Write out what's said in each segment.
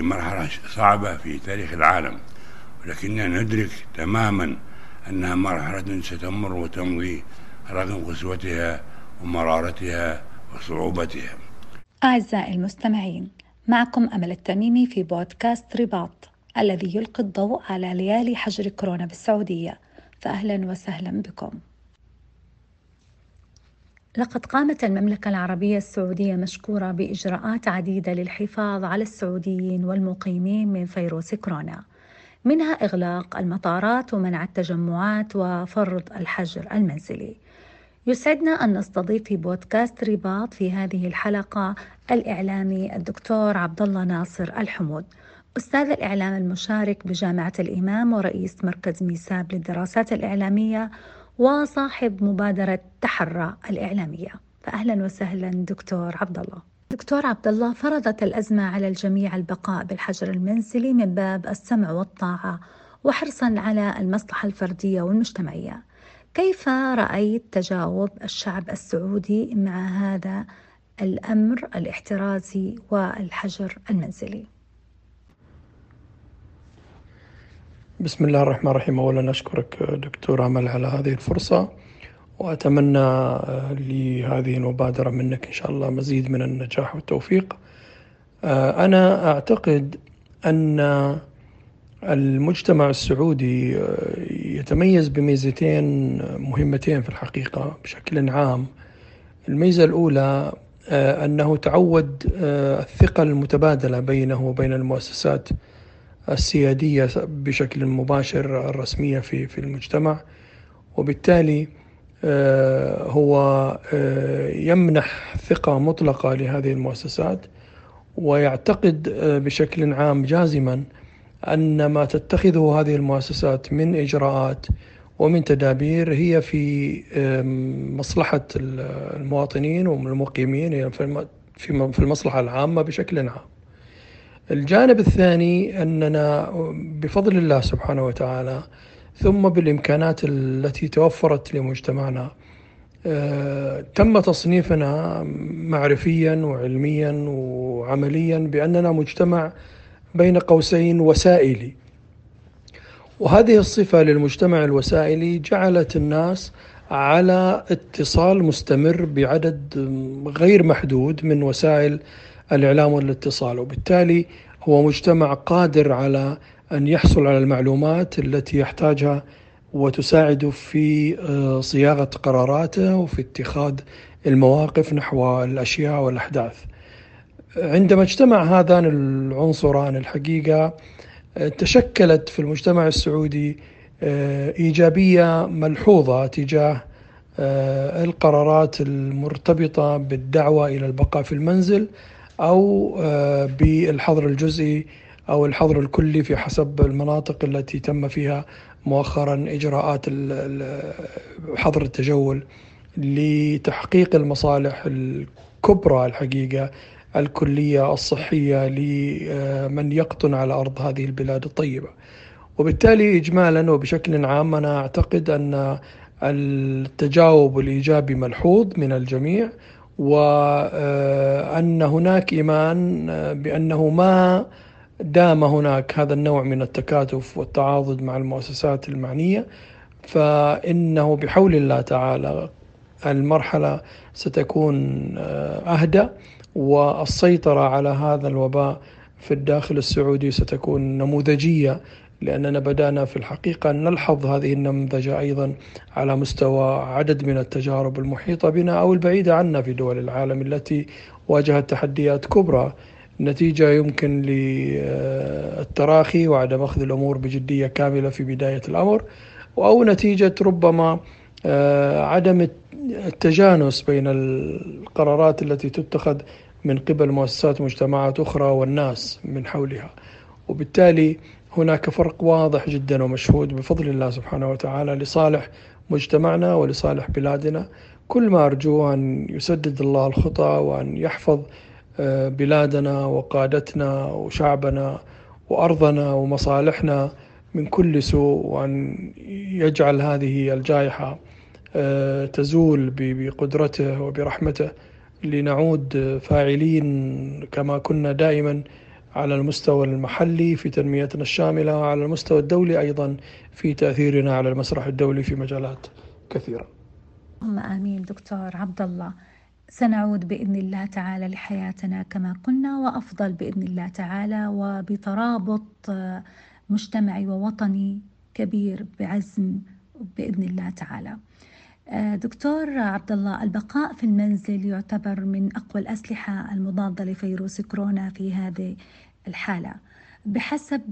في مرحلة صعبة في تاريخ العالم ولكننا ندرك تماما أنها مرحلة ستمر وتمضي رغم قسوتها ومرارتها وصعوبتها. أعزائي المستمعين معكم أمل التميمي في بودكاست رباط الذي يلقي الضوء على ليالي حجر كورونا بالسعودية. فأهلا وسهلا بكم. لقد قامت المملكة العربية السعودية مشكورة بإجراءات عديدة للحفاظ على السعوديين والمقيمين من فيروس كورونا. منها إغلاق المطارات ومنع التجمعات وفرض الحجر المنزلي. يسعدنا أن نستضيف في بودكاست رباط في هذه الحلقة الإعلامي الدكتور عبد الله ناصر الحمود أستاذ الإعلام المشارك بجامعة الإمام ورئيس مركز ميساب للدراسات الإعلامية وصاحب مبادرة تحرى الإعلامية. فأهلا وسهلا دكتور عبد الله دكتور عبد الله فرضت الأزمة على الجميع البقاء بالحجر المنزلي من باب السمع والطاعة وحرصا على المصلحة الفردية والمجتمعية. كيف رأيت تجاوب الشعب السعودي مع هذا الأمر الاحترازي والحجر المنزلي؟ بسم الله الرحمن الرحيم. أولا أشكرك دكتور أمل على هذه الفرصة وأتمنى آه، لهذه المبادرة منك إن شاء الله مزيد من النجاح والتوفيق. آه، أنا أعتقد أن المجتمع السعودي آه، يتميز بميزتين مهمتين في الحقيقة بشكل عام. الميزة الأولى أنه تعود الثقة المتبادلة بينه وبين المؤسسات السيادية بشكل مباشر الرسمية في في المجتمع. وبالتالي آه، هو آه، يمنح ثقة مطلقة لهذه المؤسسات ويعتقد آه، بشكل عام جازما أن ما تتخذه هذه المؤسسات من إجراءات ومن تدابير هي في مصلحة المواطنين والمقيمين في المصلحة العامة بشكل عام. الجانب الثاني أننا بفضل الله سبحانه وتعالى ثم بالإمكانات التي توفرت لمجتمعنا آه، تم تصنيفنا معرفيا وعلميا وعمليا بأننا مجتمع بين قوسين وسائلي. وهذه الصفة للمجتمع الوسائلي جعلت الناس على اتصال مستمر بعدد غير محدود من وسائل الإعلام والاتصال. وبالتالي هو مجتمع قادر على أن يحصل على المعلومات التي يحتاجها وتساعده في آه، صياغة قراراته وفي اتخاذ المواقف نحو الأشياء والأحداث. عندما اجتمع هذان العنصران الحقيقة آه، تشكلت في المجتمع السعودي آه، إيجابية ملحوظة تجاه القرارات المرتبطة بالدعوة إلى البقاء في المنزل أو آه، بالحظر الجزئي أو الحظر الكلي في حسب المناطق التي تم فيها مؤخرا إجراءات حظر التجول لتحقيق المصالح الكبرى الحقيقة الكلية الصحية لمن يقطن على أرض هذه البلاد الطيبة. وبالتالي إجمالا وبشكل عام أنا أعتقد أن التجاوب الإيجابي ملحوظ من الجميع وأن هناك إيمان بأنه ما دام هناك هذا النوع من التكاتف والتعاضد مع المؤسسات المعنية فإنه بحول الله تعالى المرحلة ستكون أهدى والسيطرة على هذا الوباء في الداخل السعودي ستكون نموذجية لأننا بدأنا في الحقيقة نلحظ هذه النمذجة أيضا على مستوى عدد من التجارب المحيطة بنا أو البعيدة عنا في دول العالم التي واجهت تحديات كبرى. نتيجة يمكن للتراخي وعدم أخذ الأمور بجدية كاملة في بداية الأمر أو نتيجة ربما آه، عدم التجانس بين القرارات التي تتخذ من قبل مؤسسات مجتمعات أخرى والناس من حولها. وبالتالي هناك فرق واضح جدا ومشهود بفضل الله سبحانه وتعالى لصالح مجتمعنا ولصالح بلادنا. كل ما أرجوه أن يسدد الله الخطى وأن يحفظ آه، بلادنا وقادتنا وشعبنا وأرضنا ومصالحنا من كل سوء وأن يجعل هذه الجائحة آه، تزول بقدرته وبرحمته. لنعود فاعلين كما كنا دائما على المستوى المحلي في تنميتنا الشاملة وعلى المستوى الدولي أيضا في تأثيرنا على المسرح الدولي في مجالات كثيرة اللهم آمين دكتور عبد الله سنعود بإذن الله تعالى لحياتنا كما قلنا وأفضل بإذن الله تعالى وبترابط مجتمعي ووطني كبير بعزم بإذن الله تعالى. دكتور عبد الله البقاء في المنزل يعتبر من أقوى الأسلحة المضادة لفيروس كورونا في هذه الحالة. بحسب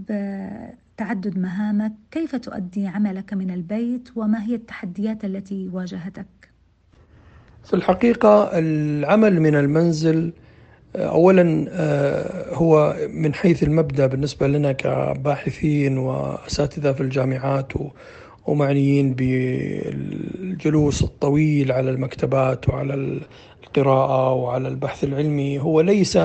تعدد مهامك كيف تؤدي عملك من البيت وما هي التحديات التي واجهتك؟ في الحقيقة العمل من المنزل أولا هو من حيث المبدأ بالنسبة لنا كباحثين وأساتذة في الجامعات ومعنيين بالجلوس الطويل على المكتبات وعلى القراءة وعلى البحث العلمي. هو ليس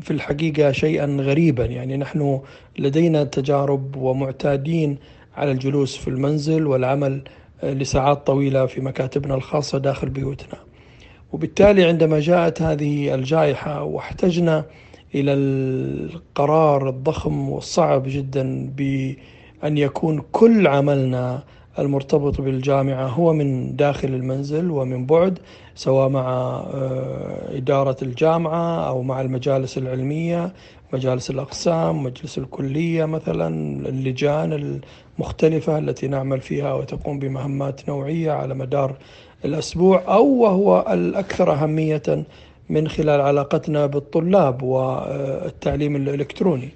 في الحقيقة شيئا غريبا. يعني نحن لدينا تجارب ومعتادين على الجلوس في المنزل والعمل لساعات طويلة في مكاتبنا الخاصة داخل بيوتنا. وبالتالي عندما جاءت هذه الجائحة واحتجنا إلى القرار الضخم والصعب جدا بأن يكون كل عملنا المرتبط بالجامعة هو من داخل المنزل ومن بعد سواء مع إدارة الجامعة أو مع المجالس العلمية مجالس الأقسام مجلس الكلية مثلا اللجان المختلفة التي نعمل فيها وتقوم بمهمات نوعية على مدار الأسبوع أو وهو الأكثر أهمية من خلال علاقتنا بالطلاب والتعليم الإلكتروني.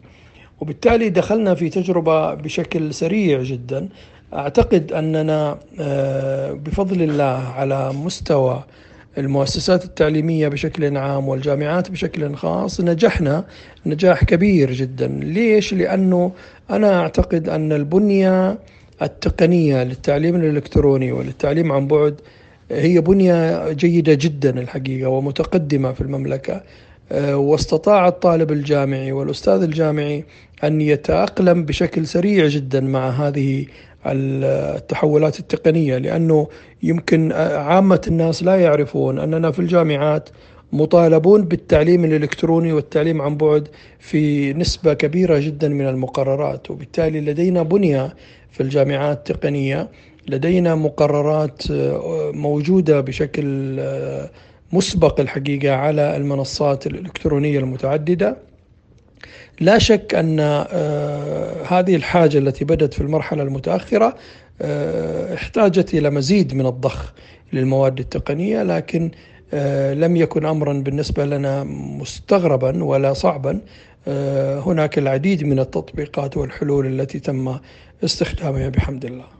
وبالتالي دخلنا في تجربة بشكل سريع جدا. أعتقد أننا بفضل الله على مستوى المؤسسات التعليمية بشكل عام والجامعات بشكل خاص نجحنا نجاح كبير جدا. ليش؟ لأنه أنا أعتقد أن البنية التقنية للتعليم الإلكتروني وللتعليم عن بعد هي بنية جيدة جدا الحقيقة ومتقدمة في المملكة. واستطاع الطالب الجامعي والأستاذ الجامعي أن يتأقلم بشكل سريع جدا مع هذه التحولات التقنية لأنه يمكن عامة الناس لا يعرفون أننا في الجامعات مطالبون بالتعليم الإلكتروني والتعليم عن بعد في نسبة كبيرة جدا من المقررات وبالتالي لدينا بنية في الجامعات التقنية لدينا مقررات موجودة بشكل مسبق الحقيقة على المنصات الإلكترونية المتعددة. لا شك أن هذه الحاجة التي بدت في المرحلة المتأخرة احتاجت إلى مزيد من الضخ للمواد التقنية لكن لم يكن امرا بالنسبة لنا مستغربا ولا صعبا هناك العديد من التطبيقات والحلول التي تم استخدامها بحمد الله.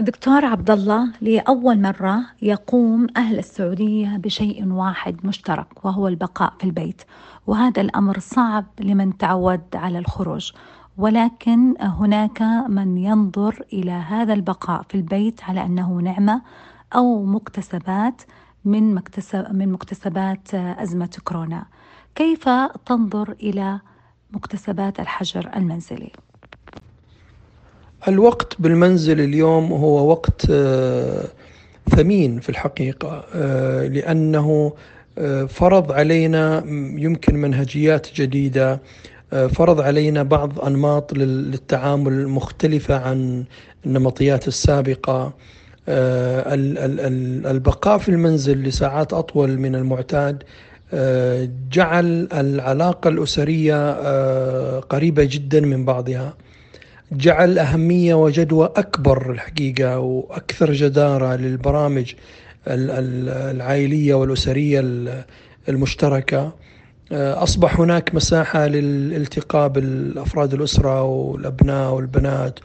دكتور عبد الله لأول مرة يقوم أهل السعودية بشيء واحد مشترك وهو البقاء في البيت. وهذا الأمر صعب لمن تعود على الخروج. ولكن هناك من ينظر إلى هذا البقاء في البيت على أنه نعمة أو مكتسبات من مكتسب من مكتسبات أزمة كورونا. كيف تنظر إلى مكتسبات الحجر المنزلي؟ الوقت بالمنزل اليوم هو وقت ثمين في الحقيقة لأنه فرض علينا يمكن منهجيات جديدة فرض علينا بعض أنماط للتعامل المختلفة عن النمطيات السابقة البقاء في المنزل لساعات أطول من المعتاد جعل العلاقة الأسرية قريبة جدا من بعضها. جعل أهمية وجدوى أكبر الحقيقة وأكثر جدارة للبرامج العائلية والأسرية المشتركة. أصبح هناك مساحة للالتقاء بالأفراد الأسرة والأبناء والبنات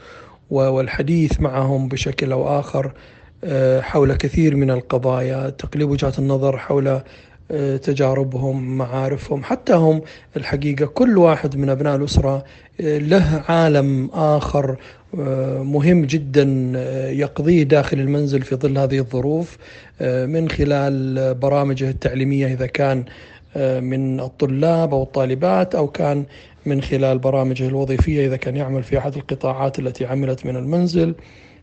والحديث معهم بشكل أو آخر حول كثير من القضايا. تقليب وجهات النظر حول تجاربهم معارفهم حتى هم الحقيقة كل واحد من أبناء الأسرة له عالم آخر مهم جدا يقضيه داخل المنزل في ظل هذه الظروف من خلال برامجه التعليمية إذا كان من الطلاب أو الطالبات أو كان من خلال برامجه الوظيفية إذا كان يعمل في أحد القطاعات التي عملت من المنزل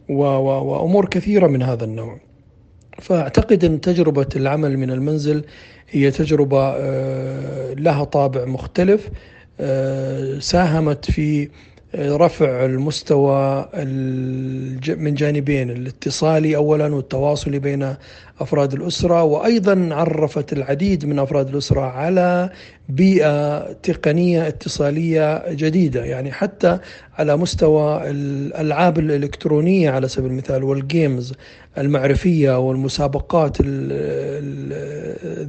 وأمور كثيرة من هذا النوع. فأعتقد أن تجربة العمل من المنزل هي تجربة لها طابع مختلف ساهمت في رفع المستوى من جانبين الاتصالي اولا والتواصل بين أفراد الأسرة وأيضا عرفت العديد من أفراد الأسرة على بيئة تقنية اتصالية جديدة. يعني حتى على مستوى الألعاب الإلكترونية على سبيل المثال والجيمز المعرفية والمسابقات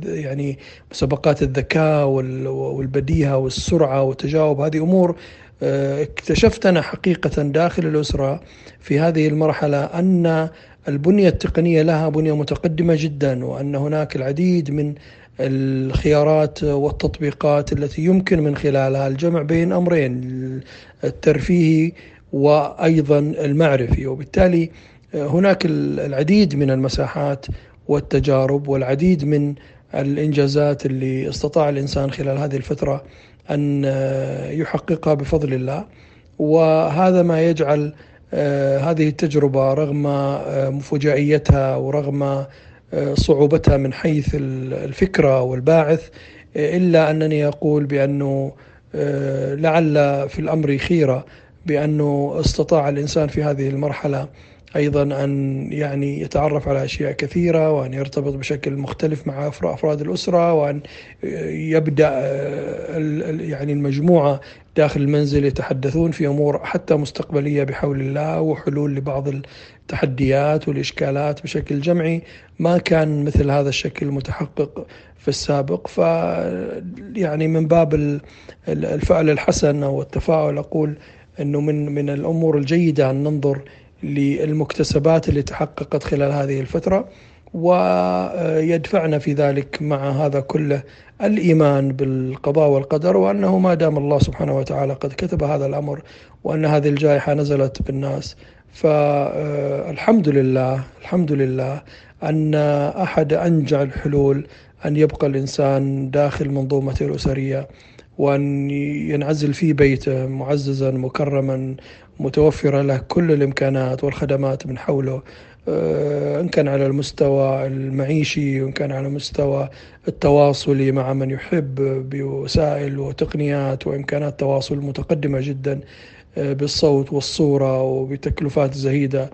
يعني مسابقات الذكاء والبديهة والسرعة والتجاوب هذه أمور اكتشفت أنا حقيقة داخل الأسرة في هذه المرحلة أن البنية التقنية لها بنية متقدمة جدا وأن هناك العديد من الخيارات والتطبيقات التي يمكن من خلالها الجمع بين أمرين الترفيهي وأيضا المعرفي. وبالتالي آه، هناك العديد من المساحات والتجارب والعديد من الإنجازات اللي استطاع الإنسان خلال هذه الفترة أن يحققها بفضل الله. وهذا ما يجعل آه، هذه التجربة رغم آه، مفاجئيتها ورغم آه، صعوبتها من حيث الفكرة والباعث إلا أنني أقول بأنه لعل في الأمر خيرة بأنه استطاع الإنسان في هذه المرحلة أيضا أن يعني يتعرف على أشياء كثيرة وأن يرتبط بشكل مختلف مع أفراد الأسرة وأن يبدأ يعني المجموعة داخل المنزل يتحدثون في أمور حتى مستقبلية بحول الله وحلول لبعض التحديات والإشكالات بشكل جمعي. ما كان مثل هذا الشكل متحقق في السابق. ف يعني من باب الفعل الحسن أو التفاؤل أقول إنه من من الأمور الجيدة أن ننظر للمكتسبات اللي تحققت خلال هذه الفترة ويدفعنا في ذلك مع هذا كله الإيمان بالقضاء والقدر وأنه ما دام الله سبحانه وتعالى قد كتب هذا الأمر وأن هذه الجائحة نزلت بالناس فالحمد لله الحمد لله أن أحد أنجع الحلول أن يبقى الإنسان داخل منظومته الأسرية وأن ينعزل في بيته معززا مكرما متوفرة له كل الإمكانات والخدمات من حوله آه، إن كان على المستوى المعيشي وإن كان على المستوى التواصلي مع من يحب بوسائل وتقنيات وإمكانات تواصل متقدمة جدا آه، بالصوت والصورة وبتكلفات زهيدة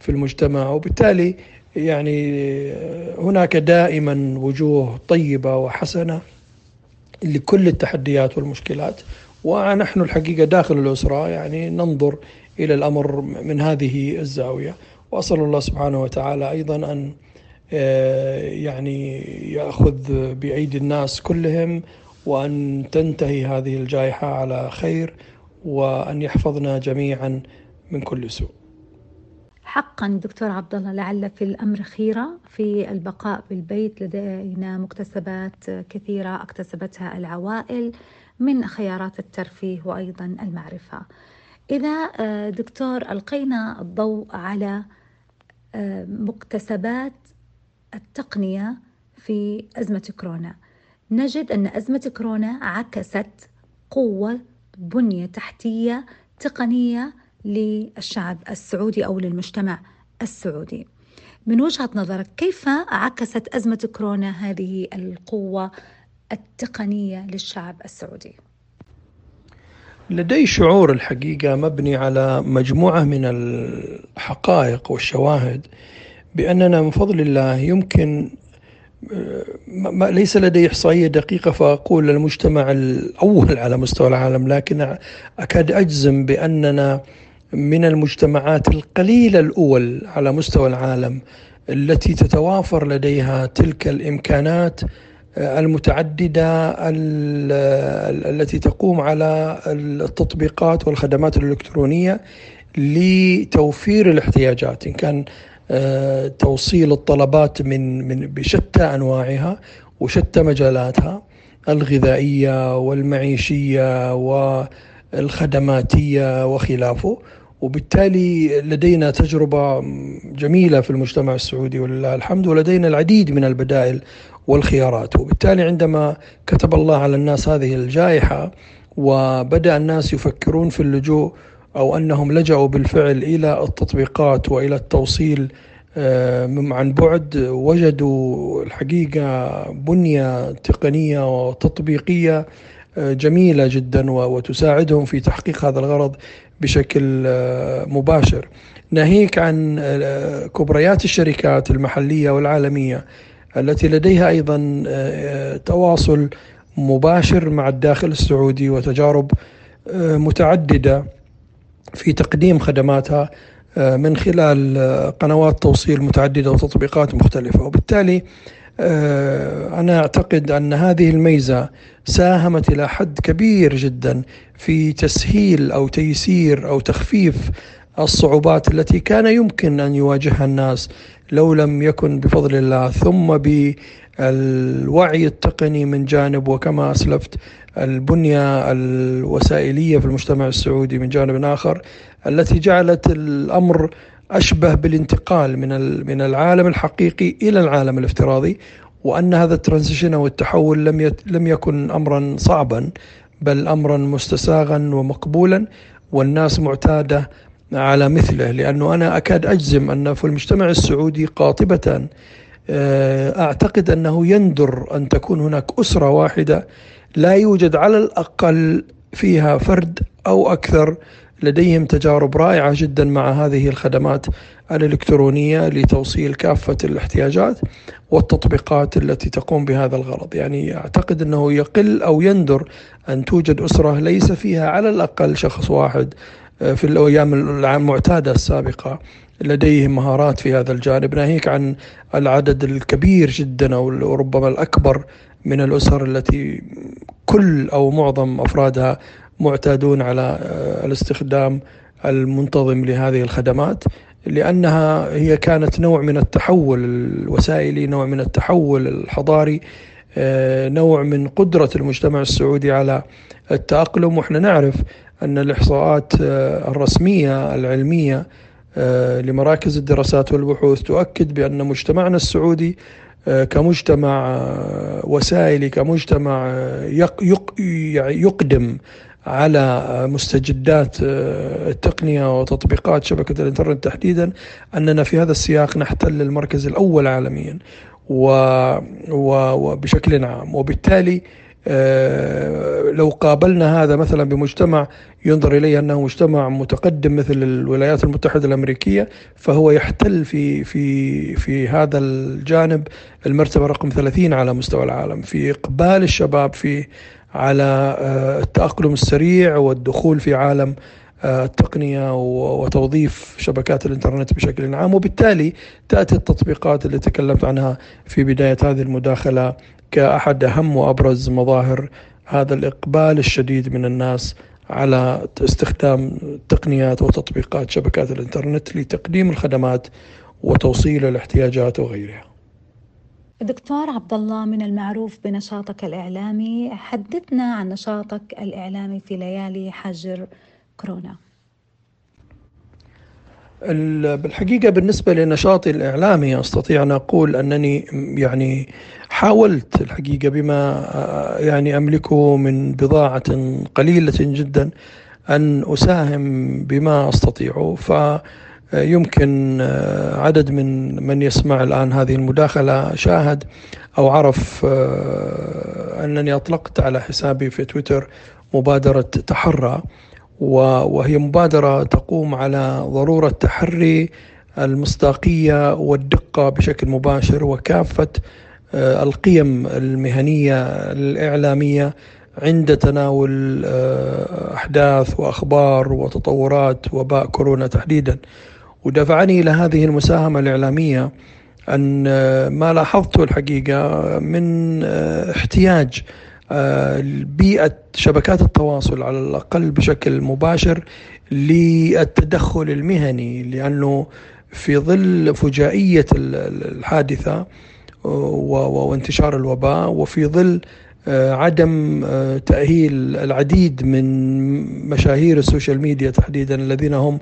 في المجتمع. وبالتالي يعني آه، هناك دائما وجوه طيبة وحسنة لكل التحديات والمشكلات. ونحن الحقيقة داخل الأسرة يعني ننظر إلى الأمر من هذه الزاوية. وأسأل الله سبحانه وتعالى أيضا أن آه، يعني يأخذ بأيدي الناس كلهم وأن تنتهي هذه الجائحة على خير وأن يحفظنا جميعا من كل سوء. حقا دكتور عبد الله لعل في الأمر خيرة في البقاء بالبيت لدينا مكتسبات كثيرة اكتسبتها العوائل. من خيارات الترفيه وأيضا المعرفة. إذا آه، دكتور ألقينا الضوء على آه، مكتسبات التقنية في أزمة كورونا نجد أن أزمة كورونا عكست قوة بنية تحتية تقنية للشعب السعودي أو للمجتمع السعودي. من وجهة نظرك كيف عكست أزمة كورونا هذه القوة التقنية للشعب السعودي؟ لدي شعور الحقيقة مبني على مجموعة من الحقائق والشواهد بأننا من فضل الله يمكن ما ليس لدي إحصائية دقيقة فأقول المجتمع الأول على مستوى العالم لكن أكاد أجزم بأننا من المجتمعات القليلة الأول على مستوى العالم التي تتوافر لديها تلك الإمكانات المتعددة التي تقوم على التطبيقات والخدمات الإلكترونية لتوفير الاحتياجات إن كان آه، توصيل الطلبات من من بشتى أنواعها وشتى مجالاتها الغذائية والمعيشية والخدماتية وخلافه. وبالتالي لدينا تجربة جميلة في المجتمع السعودي ولله الحمد ولدينا العديد من البدائل والخيارات. وبالتالي عندما كتب الله على الناس هذه الجائحة وبدأ الناس يفكرون في اللجوء أو أنهم لجأوا بالفعل إلى التطبيقات وإلى التوصيل آه، عن بعد وجدوا الحقيقة بنية تقنية وتطبيقية جميلة جدا وتساعدهم في تحقيق هذا الغرض بشكل مباشر. ناهيك عن كبريات الشركات المحلية والعالمية. التي لديها أيضا تواصل مباشر مع الداخل السعودي وتجارب متعددة في تقديم خدماتها آه، من خلال آه، قنوات توصيل متعددة وتطبيقات مختلفة. وبالتالي آه، أنا أعتقد أن هذه الميزة ساهمت إلى حد كبير جدا في تسهيل أو تيسير أو تخفيف الصعوبات التي كان يمكن أن يواجهها الناس لو لم يكن بفضل الله ثم بالوعي التقني من جانب وكما أسلفت البنية الوسائلية في المجتمع السعودي من جانب آخر التي جعلت الأمر أشبه بالانتقال من من العالم الحقيقي إلى العالم الافتراضي وأن هذا الترانزيشن أو التحول لم لم يكن امرا صعبا بل امرا مستساغا ومقبولا والناس معتادة على مثله لأنه أنا أكاد أجزم أن في المجتمع السعودي قاطبة آه، أعتقد أنه يندر أن تكون هناك أسرة واحدة لا يوجد على الأقل فيها فرد أو أكثر لديهم تجارب رائعة جدا مع هذه الخدمات الإلكترونية لتوصيل كافة الاحتياجات والتطبيقات التي تقوم بهذا الغرض، يعني أعتقد أنه يقل أو يندر أن توجد أسرة ليس فيها على الأقل شخص واحد في الأيام المعتادة السابقة لديه مهارات في هذا الجانب. ناهيك عن العدد الكبير جدا أو ربما الأكبر من الأسر التي كل أو معظم أفرادها معتادون على آه، الاستخدام المنتظم لهذه الخدمات لأنها هي كانت نوع من التحول الوسائلي، نوع من التحول الحضاري، آه، نوع من قدرة المجتمع السعودي على التأقلم. وإحنا نعرف أن الإحصاءات آه، الرسمية العلمية لمراكز الدراسات والبحوث تؤكد بأن مجتمعنا السعودي كمجتمع وسائلي كمجتمع يقدم على مستجدات التقنية وتطبيقات شبكة الإنترنت تحديدا أننا في هذا السياق نحتل المركز الأول عالميا وبشكل عام. وبالتالي آه، لو قابلنا هذا مثلا بمجتمع ينظر إليه أنه مجتمع متقدم مثل الولايات المتحدة الأمريكية فهو يحتل في في في هذا الجانب المرتبة رقم 30 على مستوى العالم في إقبال الشباب في على آه، التأقلم السريع والدخول في عالم آه، التقنية وتوظيف شبكات الإنترنت بشكل عام وبالتالي تأتي التطبيقات اللي تكلمت عنها في بداية هذه المداخلة كأحد أهم وأبرز مظاهر هذا الإقبال الشديد من الناس على استخدام تقنيات وتطبيقات شبكات الإنترنت لتقديم الخدمات وتوصيل الاحتياجات وغيرها. دكتور عبد الله من المعروف بنشاطك الإعلامي حدثنا عن نشاطك الإعلامي في ليالي حجر كورونا. بالحقيقة بالنسبة لنشاطي الإعلامي أستطيع أن أقول أنني يعني حاولت الحقيقة بما يعني أملكه من بضاعة قليلة جدا أن أساهم بما أستطيعه فيمكن عدد من من يسمع الآن هذه المداخلة شاهد أو عرف أنني أطلقت على حسابي في تويتر مبادرة تحرى. وهي مبادرة تقوم على ضرورة تحري المصداقية والدقة بشكل مباشر وكافة آه، القيم المهنية الإعلامية عند تناول آه، أحداث وأخبار وتطورات وباء كورونا تحديدا. ودفعني إلى هذه المساهمة الإعلامية أن آه، ما لاحظته الحقيقة من احتياج بيئة شبكات التواصل على الأقل بشكل مباشر للتدخل المهني لأنه في ظل فجائية الحادثة وانتشار الوباء وفي ظل آه، عدم آه، تأهيل العديد من مشاهير السوشيال ميديا تحديدا الذين هم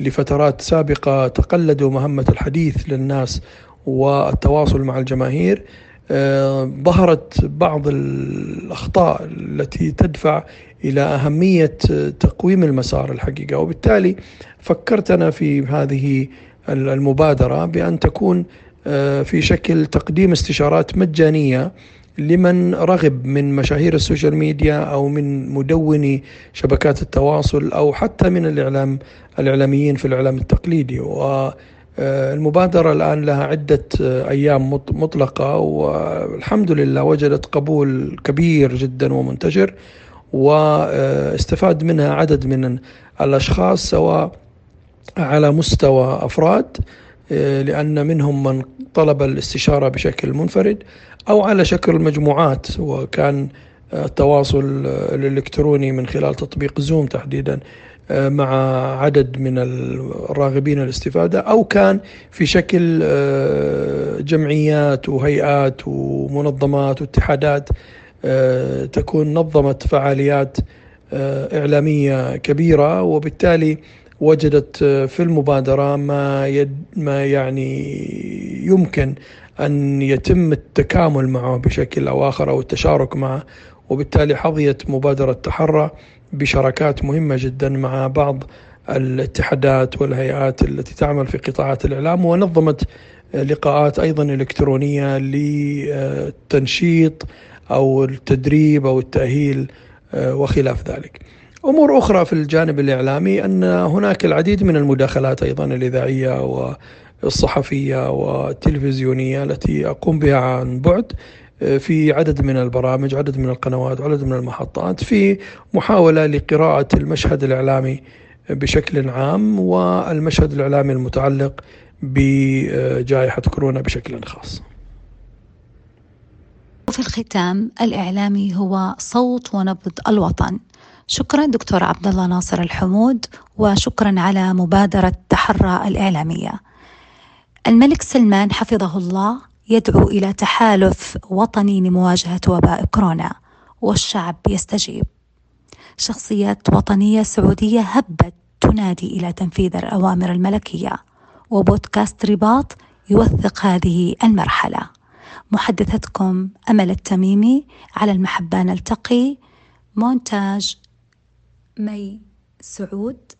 لفترات سابقة تقلدوا مهمة الحديث للناس والتواصل مع الجماهير. ظهرت بعض الأخطاء التي تدفع إلى أهمية تقويم المسار الحقيقة. وبالتالي فكرت أنا في هذه المبادرة بأن تكون آه، في شكل تقديم استشارات مجانية لمن رغب من مشاهير السوشيال ميديا أو من مدوني شبكات التواصل أو حتى من الإعلام الإعلاميين في الإعلام التقليدي. والمبادره الآن لها عدة أيام مطلقة والحمد لله وجدت قبول كبير جدا ومنتشر واستفاد منها عدد من الأشخاص سواء على مستوى أفراد لأن منهم من طلب الاستشارة بشكل منفرد أو على شكل مجموعات وكان التواصل الإلكتروني من خلال تطبيق زوم تحديدا مع عدد من الراغبين الاستفادة أو كان في شكل جمعيات وهيئات ومنظمات واتحادات تكون نظمت فعاليات إعلامية كبيرة وبالتالي وجدت في المبادرة ما يد ما يعني يمكن أن يتم التكامل معه بشكل أو آخر أو التشارك معه. وبالتالي حظيت مبادرة تحرى بشراكات مهمة جدا مع بعض الاتحادات والهيئات التي تعمل في قطاعات الإعلام ونظمت لقاءات أيضا إلكترونية لتنشيط أو التدريب أو التأهيل وخلاف ذلك. أمور أخرى في الجانب الإعلامي أن هناك العديد من المداخلات أيضا الإذاعية والصحفية والتلفزيونية التي أقوم بها عن بعد في عدد من البرامج عدد من القنوات عدد من المحطات في محاولة لقراءة المشهد الإعلامي بشكل عام والمشهد الإعلامي المتعلق بجائحة كورونا بشكل خاص. وفي الختام الإعلامي هو صوت ونبض الوطن شكرا دكتور عبد الله ناصر الحمود وشكرا على مبادرة تحرى الإعلامية. الملك سلمان حفظه الله يدعو إلى تحالف وطني لمواجهة وباء كورونا والشعب يستجيب. شخصيات وطنية سعودية هبت تنادي إلى تنفيذ الأوامر الملكية وبودكاست رباط يوثق هذه المرحلة. محدثتكم أمل التميمي على المحبة نلتقي مونتاج مي سعود